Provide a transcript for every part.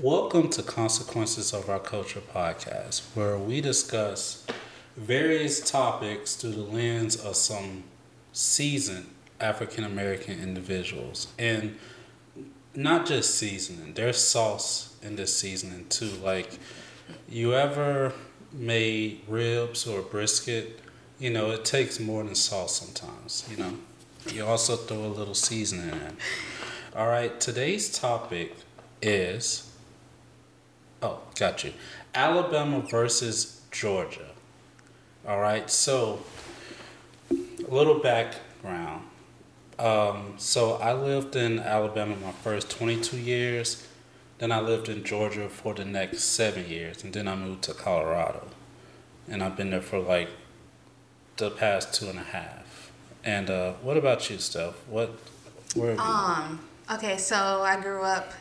Welcome to Consequences of Our Culture podcast, where we discuss various topics through the lens of some seasoned African American individuals. And not just seasoning, there's sauce in this seasoning too. Like, you ever made ribs or brisket? You know, it takes more than sauce sometimes, you know. You also throw a little seasoning in. All right, today's topic is oh, got you. Alabama versus Georgia. All right, so a little background. Um, so I lived in Alabama my first 22 years. Then I lived in Georgia for the next seven years, and then I moved to Colorado, and I've been there for like the past two and a half. And uh, what about you, Steph? What? Where? Um, okay, so I grew up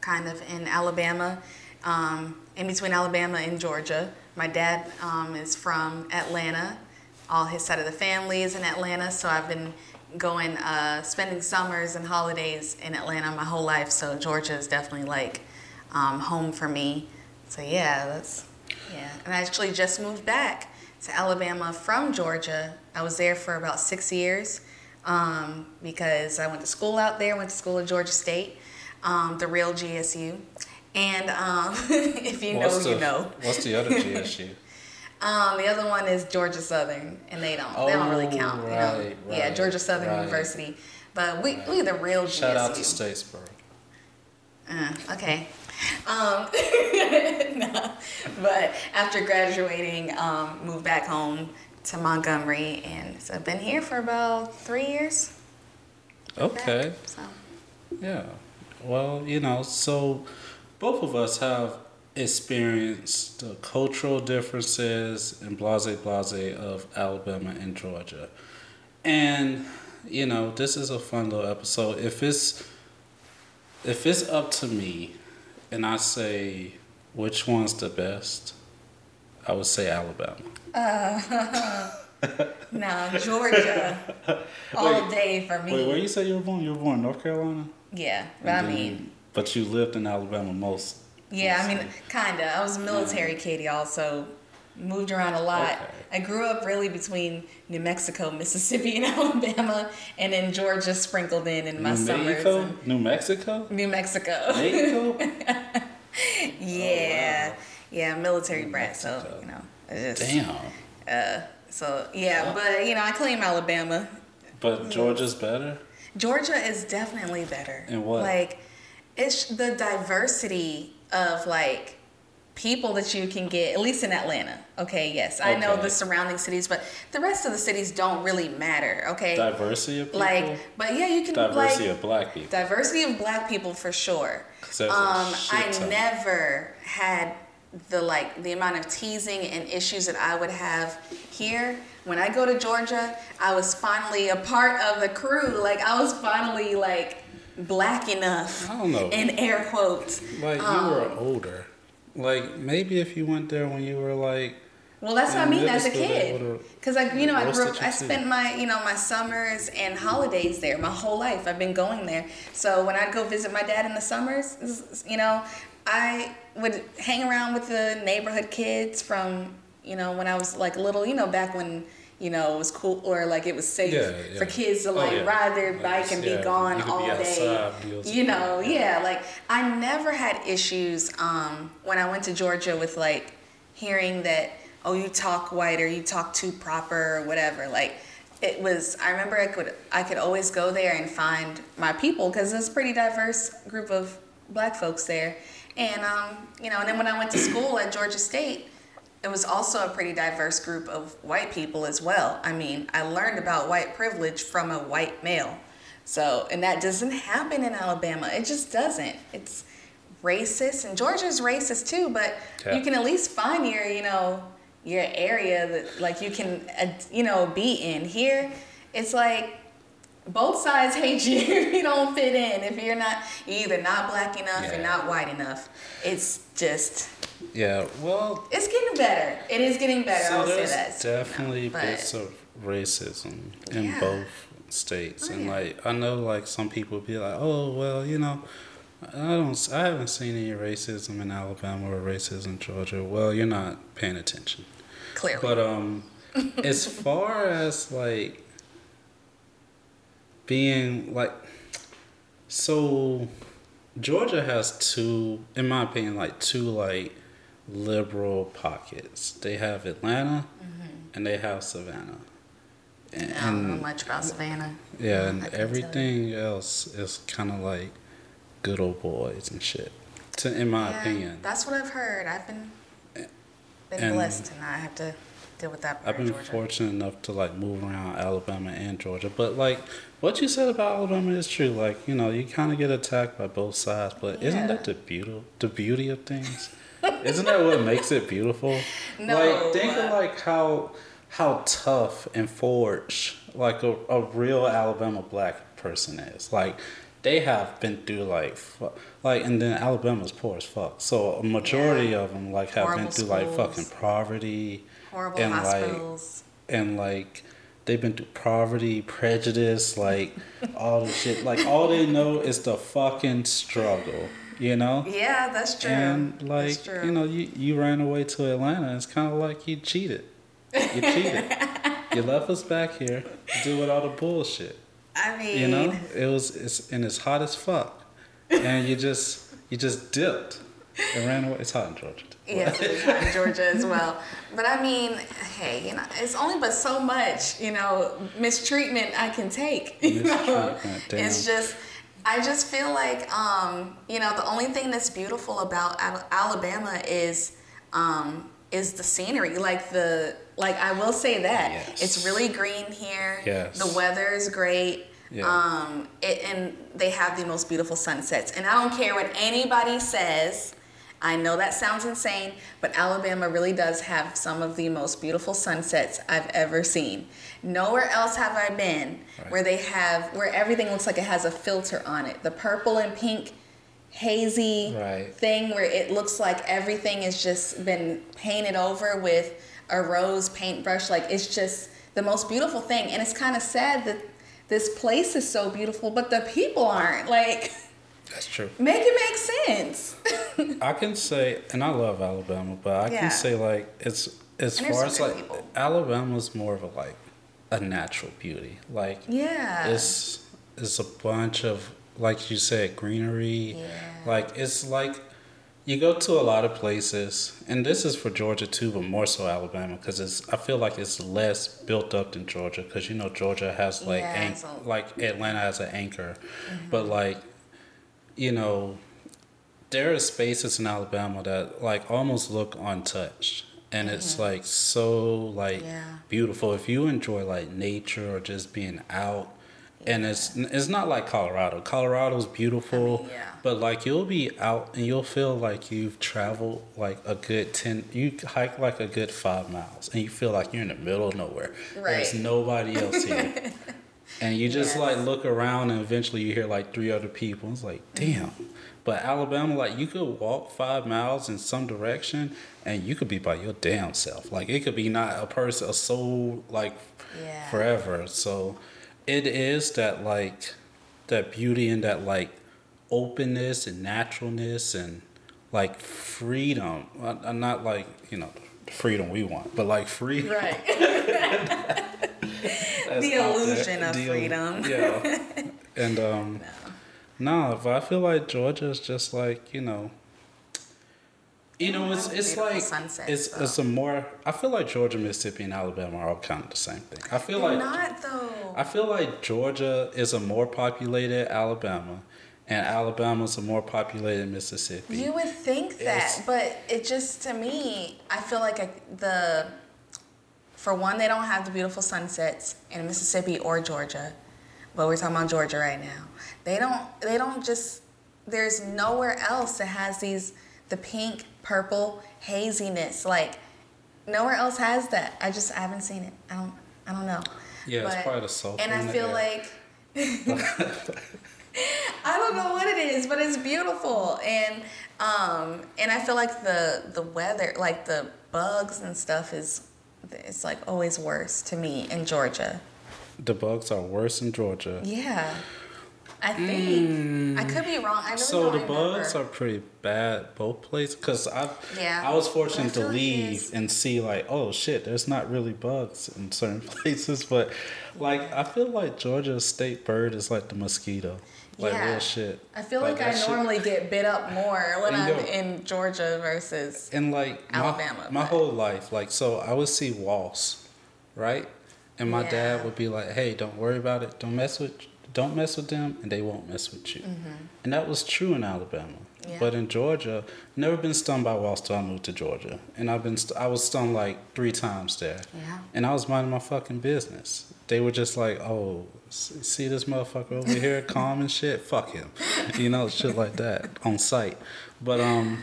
kind of in Alabama, um, in between Alabama and Georgia. My dad um, is from Atlanta. All his side of the family is in Atlanta, so I've been going, uh, spending summers and holidays in Atlanta my whole life. So Georgia is definitely like um, home for me. So yeah, that's yeah. And I actually just moved back to Alabama from Georgia. I was there for about six years um, because I went to school out there. Went to school at Georgia State, um, the real GSU. And um, if you know, What's you the- know. What's the other GSU? Um, the other one is Georgia Southern, and they don't they don't really Oh, count. you know? right, Yeah, Georgia Southern right. University. But we Right. we the real GSU. Shout out to Statesboro. Uh, okay. Um, no. But after graduating, um, moved back home to Montgomery, and so I've been here for about three years. Okay. So Yeah. Well, you know, so both of us have experienced the cultural differences and blase blase of Alabama and Georgia. And, you know, this is a fun little episode. If it's if it's up to me and I say which one's the best, I would say Alabama. Uh, no, Georgia, all Wait, day for me. Wait, where you say you were born? You were born in North Carolina? yeah, but And I mean, but you lived in Alabama most. yeah, I mean, kinda. I was a military kid, y'all, so moved around a lot. Okay. I grew up really between New Mexico, Mississippi, and Alabama, and then Georgia sprinkled in in my New summers. Mexico? New Mexico? New Mexico. Mexico? yeah, Oh, wow. yeah, military New brat. So you know, just, Damn. Uh, so yeah, but you know, I claim Alabama. But Georgia's better? Georgia is definitely better. In what? Like, it's the diversity of like people that you can get. At least in Atlanta. Okay, yes, I know the surrounding cities, but the rest of the cities don't really matter. Okay, Diversity of people? like, but yeah, you can Diversity like of black people. diversity of black people for sure Um, I never had the like the amount of teasing and issues that I would have here. When I go to Georgia, I was finally a part of the crew. Like I was finally like black enough. I don't know. In air quotes. Like, you Um, were older. Like, maybe if you went there when you were like, Well, that's what I mean as a kid. Cause like you know, I grew you I spent my you know my summers and holidays there. My whole life, I've been going there. So when I'd go visit my dad in the summers, you know, I would hang around with the neighborhood kids from you know when I was like little. You know, back when you know it was cool or like it was safe Yeah, yeah. for kids to Oh, like yeah. ride their bike and be gone could be all day. be. You know, yeah. Like I never had issues um, when I went to Georgia with like hearing that oh you talk white or you talk too proper or whatever. Like it was. I remember I could I could always go there and find my people because it's a pretty diverse group of black folks there. And um, you know, and then when I went to school at Georgia State, it was also a pretty diverse group of white people as well. I mean, I learned about white privilege from a white male. So, and that doesn't happen in Alabama. It just doesn't. It's racist, and Georgia's racist too. But Yeah. you can at least find your, you know, your area that like you can, uh, you know, be in. Here, it's like both sides hate you if you don't fit in. If you're not, either not black enough or Yeah. not white enough. It's just, yeah, well, it's getting better. It is getting better. so I'll say there's that. definitely But- bits of racism in Yeah. both states. Oh, and, yeah. like, I know, like, some people be like, oh, well, you know, I don't. I haven't seen any racism in Alabama or racism in Georgia. Well, you're not paying attention. Clearly. But um, as far as like being like, so Georgia has two, in my opinion, like two like liberal pockets. They have Atlanta, mm-hmm. and they have Savannah. And, I don't know much about Savannah. yeah, and couldn't tell you. everything else is kind of like good old boys and shit. To, in my Yeah, opinion, That's what I've heard. I've been been And- blessed and I have to deal with that I've been fortunate enough to like move around Alabama and Georgia, but like what you said about Alabama is true. Like you know, you kind of get attacked by both sides, but Yeah. isn't that the beauty? The beauty of things, isn't that what makes it beautiful? No. Like think of uh, like how how tough and forged like a, a real Alabama black person is. Like they have been through like like and then Alabama's poor as fuck. So a majority Yeah. of them like have been Horrible through like fucking poverty Horrible and, like, and like they've been through poverty, prejudice, like all the shit. Like all they know is the fucking struggle, you know. yeah, that's true. And like true. you know, you you ran away to Atlanta. It's kind of like you cheated. You cheated. you left us back here with all the bullshit. I mean, You know, it was it's and it's hot as fuck, and you just you just dipped and ran away. It's hot in Georgia. Yes, it is hot in Georgia as well. But I mean, hey, you know, it's only but so much, you know, mistreatment I can take. You know, it's just, I just feel like, um, you know, the only thing that's beautiful about Al- Alabama is, um, is the scenery. Like the, like I will say that Yes. it's really green here. Yes. The weather is great. Yeah. Um, it, and they have the most beautiful sunsets. And I don't care what anybody says. I know that sounds insane, but Alabama really does have some of the most beautiful sunsets I've ever seen. Nowhere else have I been Right. where they have where everything looks like it has a filter on it. The purple and pink hazy Right. thing where it looks like everything has just been painted over with a rose paintbrush. Like it's just the most beautiful thing. And it's kind of sad that this place is so beautiful, but the people aren't. Like, That's true. make it make sense. I can say, and I love Alabama, but I Yeah. can say like it's as And far as like people. Alabama's more of a like a natural beauty. Like yeah. it's it's a bunch of like you said greenery. Yeah. Like it's like you go to a lot of places, and this is for Georgia too, but more so Alabama because it's. I feel like it's less built up than Georgia because you know Georgia has like Yeah, anch- it's a- like Atlanta has an anchor, Mm-hmm. but like you know there are spaces in Alabama that like almost look untouched. And it's like so like Mm-hmm. Yeah. beautiful if you enjoy like nature or just being out. And it's it's not like Colorado. Colorado's beautiful, I mean, yeah. but like you'll be out and you'll feel like you've traveled like a good ten. You hike like a good five miles, and you feel like you're in the middle of nowhere. There's nobody else here, and you just Yes. like look around, and eventually you hear like three other people. It's like mm-hmm. damn. But Alabama, like you could walk five miles in some direction, and you could be by your damn self. Like it could be not a person, a soul, like Yeah. forever. So it is that like that beauty and that like openness and naturalness and like freedom. Uh, uh, Not like you know freedom we want, but like freedom. right. The there. illusion of The- freedom. Yeah. And um, no, but I feel like Georgia's just like you know. You know, it's it's like sunsets, it's it's a more. I feel like Georgia, Mississippi, and Alabama are all kind of the same thing. I feel They're like not though. I feel like Georgia is a more populated Alabama, and Alabama's a more populated Mississippi. You would think that, It's- but it just to me, I feel like a, the for one, they don't have the beautiful sunsets in Mississippi or Georgia, but we're talking about Georgia right now. They don't. They don't just. There's nowhere else that has these the pink, purple haziness. Like nowhere else has that. I just I haven't seen it. I don't. I don't know. Yeah, it's probably the sulfur And I feel like. I don't know what it is, but it's beautiful, and um, and I feel like the the weather, like the bugs and stuff, is it's like always worse to me in Georgia. the bugs are worse in Georgia. Yeah, I think I mm. could be wrong. I really So don't the bugs are pretty bad both places because I Yeah. I was fortunate to leave it's- and see like oh shit there's not really bugs in certain places but like I feel like Georgia state bird is like the mosquito like Yeah. real shit I feel like, I shit- normally get bit up more when And I'm yo- in Georgia versus. and like Alabama, my but- whole life like so I would see wasps right and my Yeah. dad would be like hey don't worry about it don't mess with don't mess with them and they won't mess with you. And that was true in Alabama. Mm-hmm. Yeah. but in Georgia never been stung by wasps till I moved to Georgia. And I've been st- I was stung like three times there. Yeah. and I was minding my fucking business. They were just like oh see this motherfucker over here calm and shit? Fuck him. You know shit like that on site but um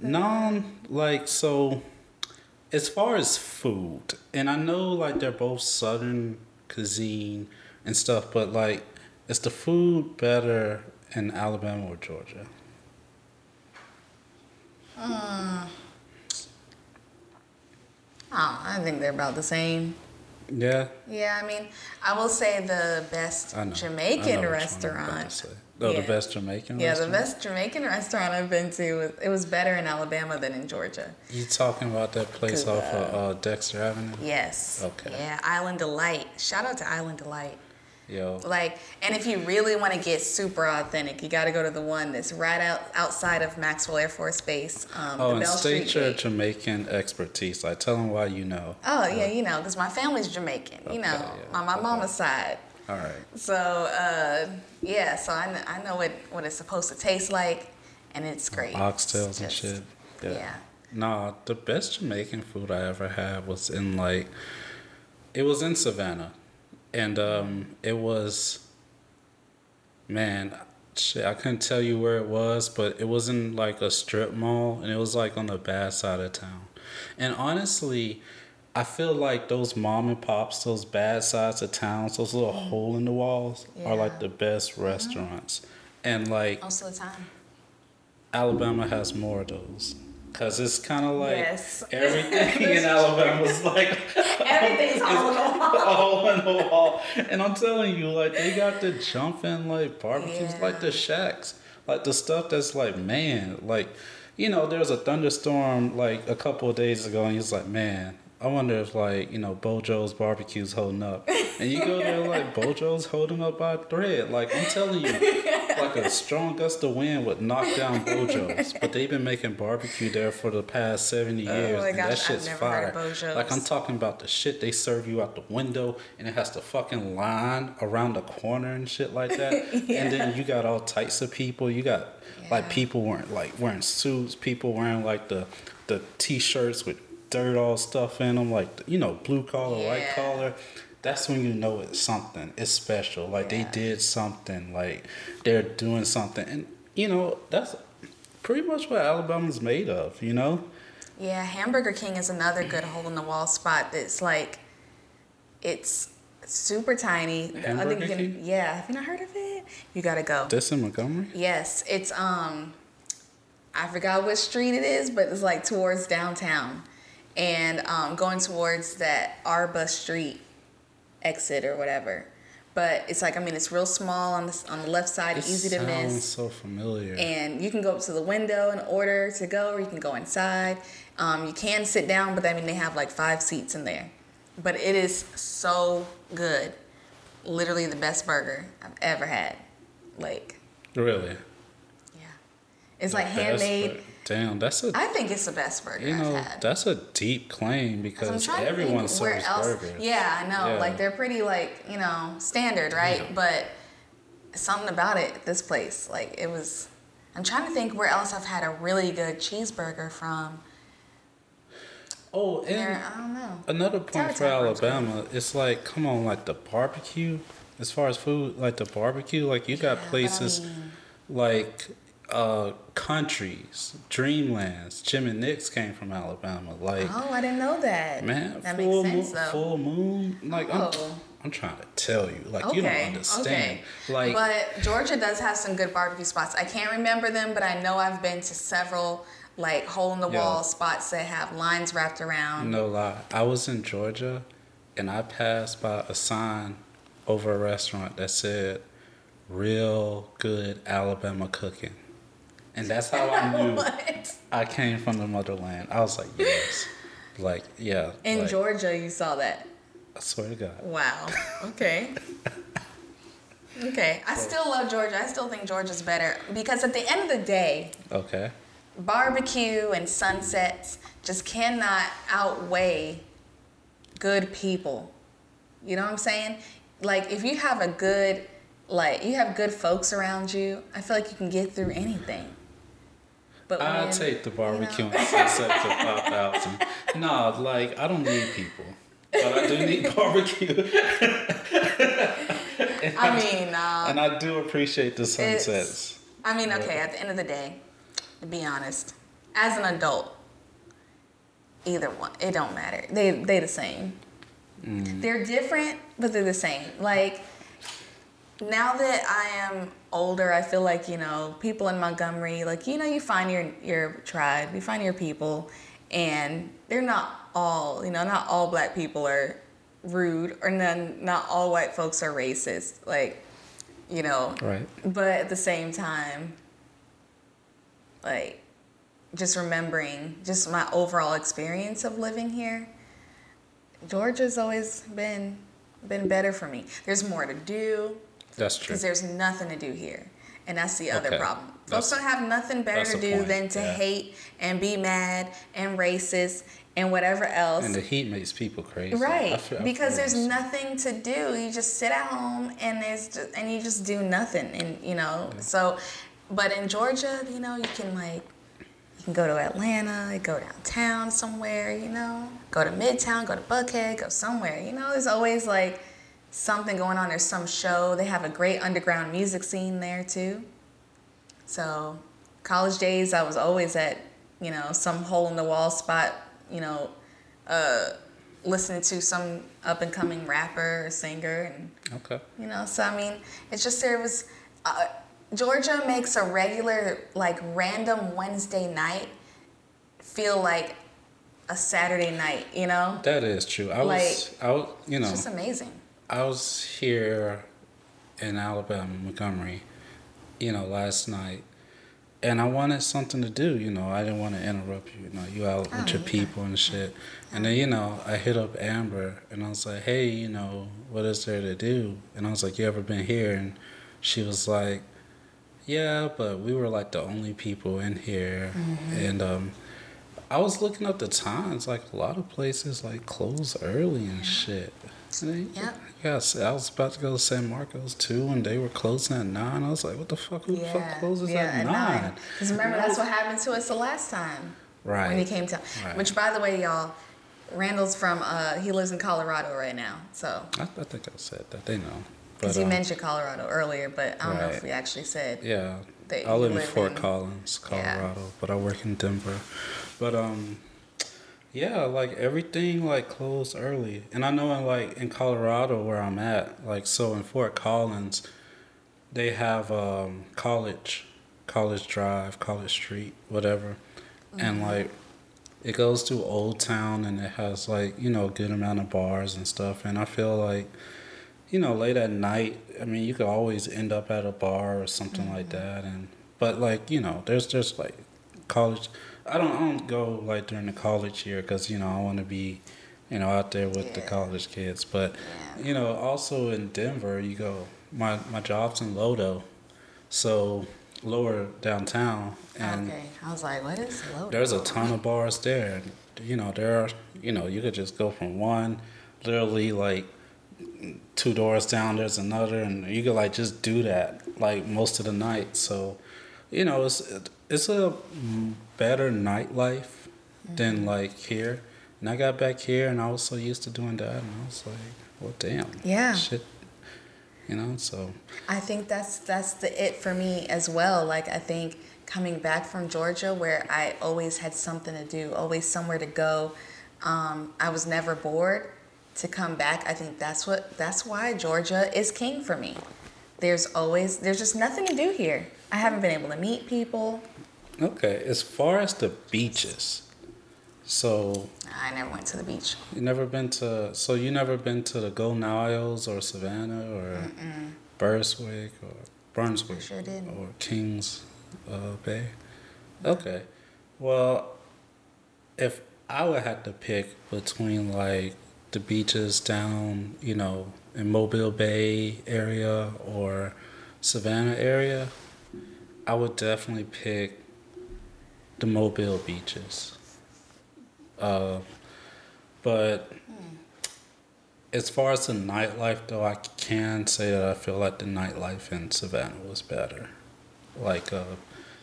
non like so as far as food and i know like they're both southern cuisine and stuff but like is the food better in alabama or georgia Oh, I think they're about the same. yeah Yeah, I mean, I will say the best i know I Jamaican know which one I'm about to restaurant. oh Yeah. the best jamaican Yeah, the restaurant? best Jamaican restaurant I've been to was it was better in Alabama than in Georgia. you talking about that place off of uh, dexter avenue Yes. Okay. Yeah, Island Delight. Shout out to Island Delight. Yo Like, and if you really want to get super authentic, you got to go to the one that's right out outside of Maxwell Air Force Base. Um, oh the and state Street your Gate. jamaican expertise like tell them why you know Oh yeah, you know, because my family's Jamaican. You know, yeah, on my okay. mama's side. all right So uh, yeah, so I, kn- I know what what it's supposed to taste like, and it's great. oxtails It's and shit. Yeah. yeah. Nah, the best Jamaican food I ever had was in like, it was in Savannah, and um, it was, man, shit, I couldn't tell you where it was, but it was in like a strip mall, and it was like on the bad side of town, and honestly. I feel like those mom and pops, those bad sides of towns, those little hole in the walls, are like the best restaurants, and like Most of the time. Alabama has more of those. Cause it's kind of like Yes. everything in Alabama's like Everything's all in the wall. all in the wall. And I'm telling you, like they got the jumping like barbecues, Yeah. like the shacks, like the stuff that's like man, like you know, there was a thunderstorm like a couple of days ago, and he's like, man. I wonder if like you know Bojo's barbecue's holding up, and you go there like Bojo's holding up by a thread. Like I'm telling you, like a strong gust of wind would knock down Bojo's. But they've been making barbecue there for the past seventy oh years, Oh and that gosh, I've shit's fire. heard of Bojo's. Like I'm talking about the shit they serve you out the window, and it has to fucking line around the corner and shit like that. And then you got all types of people. You got like people wearing like wearing suits, people wearing like the the t-shirts with dirt all stuff in them, like you know blue collar, white collar. That's when you know it's something. It's special. Like they did something. Like they're doing something, and you know that's pretty much what Alabama's made of. You know. Yeah, Hamburger King is another good hole in the wall spot that's like it's super tiny. I Hamburger think you King? can, yeah, have you not heard of it? You gotta go. This in Montgomery. Yes, it's um I forgot what street it is, but it's like towards downtown. And um going towards that Arba Street exit or whatever. But it's like I mean it's real small on the on the left side, It easy to sounds miss. so familiar. And you can go up to the window and order to go, or you can go inside. Um, you can sit down, but I mean they have like five seats in there. But it is so good. Literally the best burger I've ever had. Like, really. yeah, it's The like handmade. bur- Damn, that's a I think it's the best burger you know I've had. that's a deep claim 'Cause I'm because everyone serves else. burgers. Yeah, I know. Yeah. Like they're pretty like you know standard, right? Yeah. But something about it, this place, like it was. I'm trying to think where else I've had a really good cheeseburger from. Oh, and There, I don't know. another point for good. Alabama, it's like come on, like the barbecue. As far as food, like the barbecue, like you got Yeah, I places mean- like uh countries, Dreamlands. Jim 'N Nick's came from Alabama. Like Oh, I didn't know that. man, that full makes sense moon, though. full moon. Like I'm, Oh. I'm trying to tell you, like you don't understand. okay. Like but Georgia does have some good barbecue spots. I can't remember them, but I know I've been to several like hole in the wall Yeah. spots that have lines wrapped around. No lie. I was in Georgia and I passed by a sign over a restaurant that said real good Alabama cooking. And that's how I knew What? I came from the motherland. I was like, yes. Like, yeah. In like, Georgia, you saw that. I swear to God. Wow. Okay. okay. I still love Georgia. I still think Georgia's better because at the end of the day, Okay. barbecue and sunsets just cannot outweigh good people. You know what I'm saying? Like if you have a good like you have good folks around you, I feel like you can get through anything. But I take the barbecue you know- and sunset to 5,000. No, like, I don't need people. But I do need barbecue. I mean, uh, And I do appreciate the sunsets. I mean, okay, at the end of the day, to be honest, as an adult, either one, it don't matter. They they the same. They're different, but they're the same. Like now that I am older, I feel like you know people in Montgomery, like you know, you find your your tribe, you find your people, and they're not all you know, not all black people are rude, or none, not all white folks are racist. Like you know, Right. but at the same time, like, just remembering just my overall experience of living here, Georgia's always been been better for me. There's more to do That's true. because there's nothing to do here, and that's the other Okay. problem. That's- Folks don't have nothing better to do point, than to yeah. hate and be mad and racist and whatever else. And the heat makes people crazy. I Right, feel- I because there's nothing to do. You just sit at home and there's just, and you just do nothing, and you know. So, but in Georgia, you know, you can like you can go to Atlanta, go downtown somewhere, you know, go to Midtown, go to Buckhead, go somewhere. You know, there's always like something going on. There's some show. They have a great underground music scene there too. So, college days, I was always at you know some hole in the wall spot, you know, uh, listening to some up and coming rapper or singer, and Okay. you know. So I mean, it's just there was uh, Georgia makes a regular like random Wednesday night feel like a Saturday night. You know, That is true. I was, I was, you know, it's just amazing. I was here in Alabama, Montgomery, you know, last night, and I wanted something to do. You know, I didn't want to interrupt you. You know, you out Oh, with your yeah. people and shit. And then, you know, I hit up Amber and I was like, hey, you know, what is there to do? And I was like, you ever been here? And she was like, yeah, but we were like the only people in here. Mm-hmm. And um, I was looking up the times. Like a lot of places like close early and shit. And Yep. Yes, I was about to go to San Marcos too, and they were closing at nine. I was like, "What the fuck? Who the fuck closes at nine? Because remember, that's what happened to us the last time. Right. When he came to, Right. which by the way, y'all, Randall's from, uh, he lives in Colorado right now. So, I, I think I said that. They know. because he um, mentioned Colorado earlier, but I don't know if we actually said. Yeah. I live in Fort in- Collins, Yeah. Colorado, but I work in Denver. But um yeah, like everything like closed early. And I know in like in Colorado where I'm at, like so in Fort Collins, they have um college college drive, college street, whatever. And like it goes to Old Town and it has like, you know, a good amount of bars and stuff and I feel like you know, late at night, I mean, you could always end up at a bar or something like that, and but like you know, there's just like college. I don't I don't go like during the college year because you know I want to be, you know, out there with the college kids. But Yeah. you know, also in Denver, you go. My my job's in Lodo, so lower downtown, and okay. I was like, what is low? there's a ton of bars there. You know, there are, you know, you could just go from one, literally like two doors down, there's another, and you could like just do that like most of the night. So, you know, it's it's a better nightlife than like here. And I got back here, and I was so used to doing that, and I was like, well, damn, Yeah. shit, you know. So I think that's that's the it for me as well. Like I think coming back from Georgia, where I always had something to do, always somewhere to go. Um, I was never bored. To come back, I think that's what that's why Georgia is king for me. There's always there's just nothing to do here. I haven't been able to meet people. Okay, as far as the beaches, so I never went to the beach. You never been to so you never been to the Golden Isles or Savannah or Burswick or Brunswick Sure or Kings uh, Bay. Okay. Well, if I would have to pick between like the beaches down, you know, in Mobile Bay area or Savannah area, I would definitely pick the Mobile beaches. Uh, but as far as the nightlife, though, I can say that I feel like the nightlife in Savannah was better. Like, uh,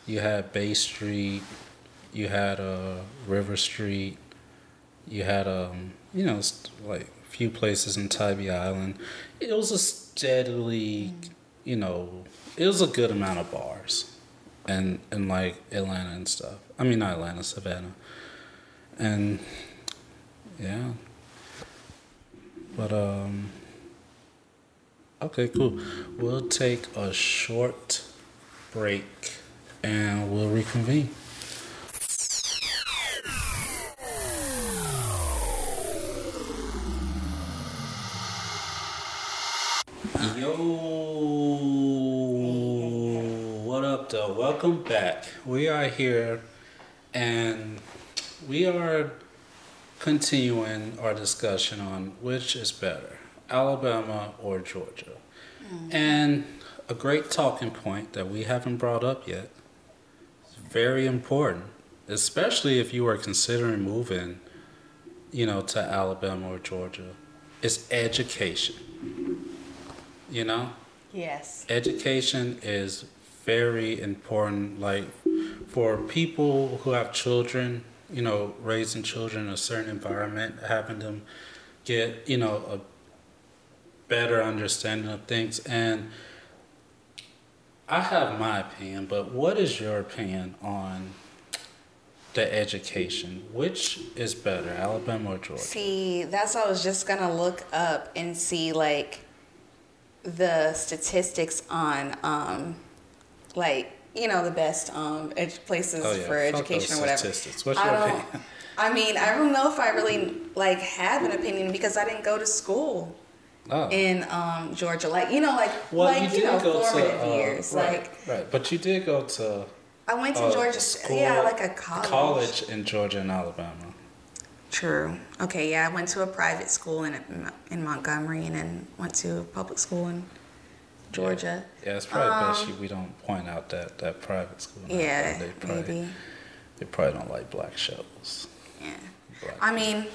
you had Bay Street, you had uh, River Street, you had um, you know, like a few places in Tybee Island. It was a steadily, you know, it was a good amount of bars, and and like Atlanta and stuff. I mean, not Atlanta, Savannah, and yeah. But um. Okay, cool. We'll take a short break and we'll reconvene. Yo, what up, though? Welcome back. We are here and we are continuing our discussion on which is better, Alabama or Georgia. Mm-hmm. And a great talking point that we haven't brought up yet is very important, especially if you are considering moving, you know, to Alabama or Georgia, It's education. You know? Yes. education is very important like for people who have children you know raising children in a certain environment having them get you know a better understanding of things. And i have my opinion but what is your opinion on the education? Which is better alabama or georgia? See, that's what I was just gonna look up and see like the statistics on um like you know the best um ed- places Oh, yeah. for Fuck education those or whatever. statistics. What's I your don't, opinion? I mean, I don't know if I really like have an opinion because I didn't go to school oh. in um Georgia. Like you know, like well, like you you, did know go formative to uh, years. right, Like right, but you did go to I went to uh, Georgia. school, yeah, like a college. college in Georgia and Alabama. True. Okay, yeah, I went to a private school in in Montgomery and then went to a public school in Georgia. Yeah, it's probably best Um, you, we don't point out that that private school. now, Yeah, they probably, maybe. They probably don't like black shows. Yeah. Black, I mean,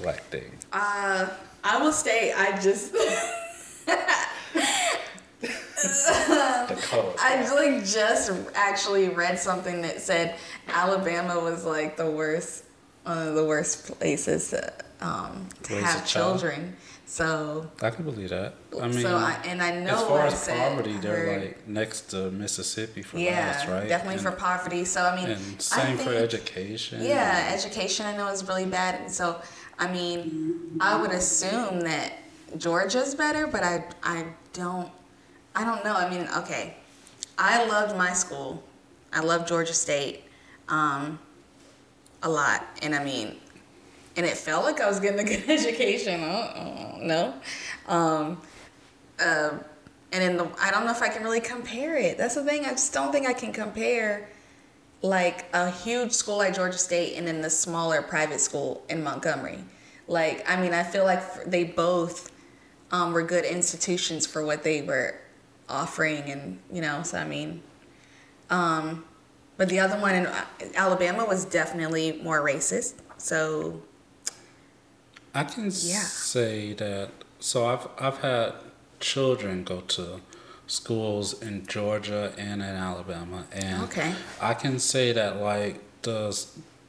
black thing. uh, I will say I just. I like just actually read something that said Alabama was like the worst, one of the worst places to, um, to have child. So, I can believe that. I mean, so I, and I know as far as said, poverty, they're like next to Mississippi for yeah, last, right? definitely and, for poverty. So I mean, and I same for education. Yeah, education I know is really bad, and so I mean, I would assume that Georgia's better, but I I don't I don't know. I mean, okay, I loved my school. I love Georgia State, um, a lot, and I mean, and it felt like I was getting a good education. Know. Um, uh, and in the, I don't know if I can really compare it. That's the thing. I just don't think I can compare like a huge school like Georgia State and then the smaller private school in Montgomery. Like, I mean, I feel like they both um, were good institutions for what they were offering, and you know, so I mean, um, but the other one in uh, Alabama was definitely more racist. So, I can Yeah. say that. So I've I've had children go to schools in Georgia and in Alabama, and Okay. I can say that like the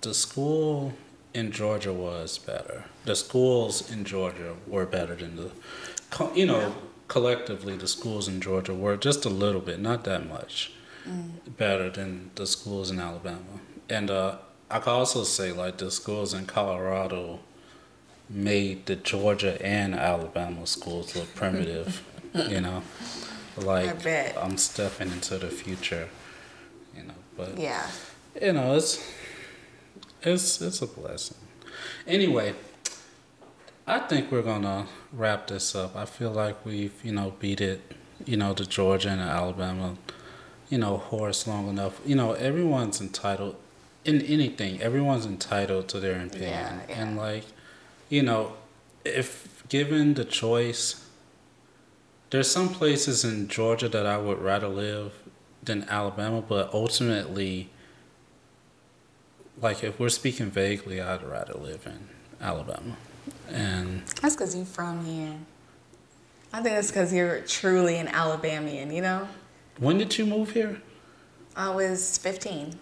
the school in Georgia was better. The schools in Georgia were better than the, you know, Yeah. collectively the schools in Georgia were just a little bit, not that much, Mm. better than the schools in Alabama. And uh, I can also say like the schools in Colorado made the Georgia and Alabama schools look primitive, you know, like. I'm stepping into the future, you know. But yeah. you know, it's it's it's a blessing. Anyway, I think we're gonna wrap this up. I feel like we've you know beat it you know, the Georgia and the Alabama, you know, horse long enough. You know, everyone's entitled in anything. Everyone's entitled to their opinion, Yeah, yeah. and like, you know, if given the choice, there's some places in Georgia that I would rather live than Alabama, but ultimately, like if we're speaking vaguely, I'd rather live in Alabama, and That's because you're from here. I think that's because you're truly an Alabamian, you know? when did you move here? I was 15.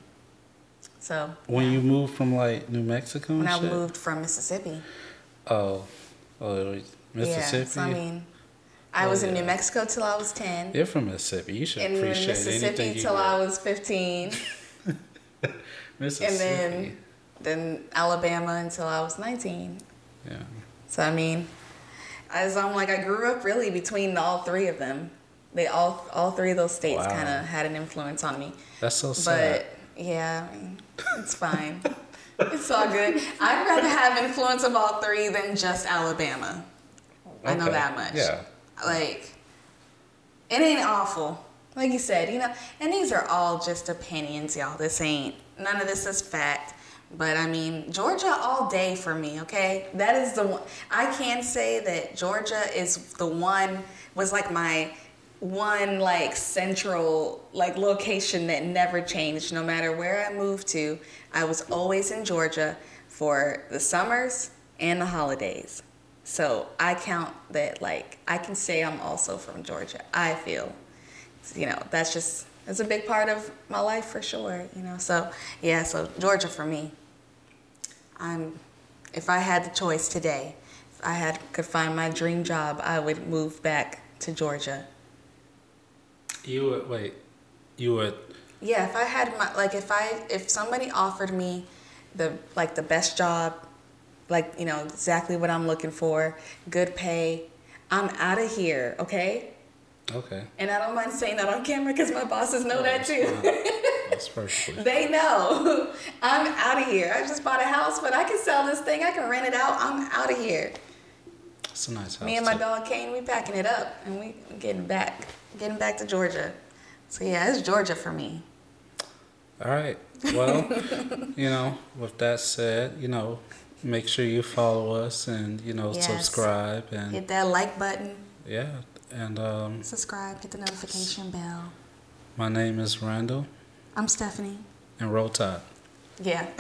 So, When you moved from like New Mexico and when I shit? moved from Mississippi. Oh, oh, Mississippi. Yeah, so I mean, I Oh, was in yeah. New Mexico till I was 10. You're from Mississippi. You should in appreciate Mississippi anything you till. I was 15. Mississippi. and then then Alabama until I was 19. yeah. So I mean, as I'm like I grew up really between all three of them. They all all three of those states Wow. kind of had an influence on me. That's so sad. But yeah, I mean, it's fine. it's all good. I'd rather have influence of all three than just Alabama. I know that much. Yeah. Like, it ain't awful. Like you said, you know, and these are all just opinions, y'all. This ain't, none of this is fact. But I mean, Georgia all day for me, okay? That is the one, I can say that Georgia is the one, was like my one like central like location that never changed no matter where I moved to. I was always in Georgia for the summers and the holidays. So I count that like I can say I'm also from Georgia. I feel, you know, that's just it's a big part of my life for sure. You know, so yeah, so Georgia for me. I'm, if I had the choice today, if I had could find my dream job, I would move back to Georgia. You would wait. You would. Yeah, if I had my like if I if somebody offered me the like the best job, like you know exactly what I'm looking for, good pay, I'm out of here, okay? Okay. And I don't mind saying that on camera because my bosses know that too. That's perfectly. they know I'm out of here. I just bought a house, but I can sell this thing. I can rent it out. I'm out of here. It's a nice house. Me and my too. dog Kane, we packing it up and we getting back, getting back to Georgia. So yeah, it's Georgia for me. All right. Well, you know, with that said, you know, make sure you follow us and you know Yes. subscribe and Hit that like button, yeah. And um, subscribe, hit the notification bell. my name is Randall I'm Stephanie. and Roll Tide. Yeah.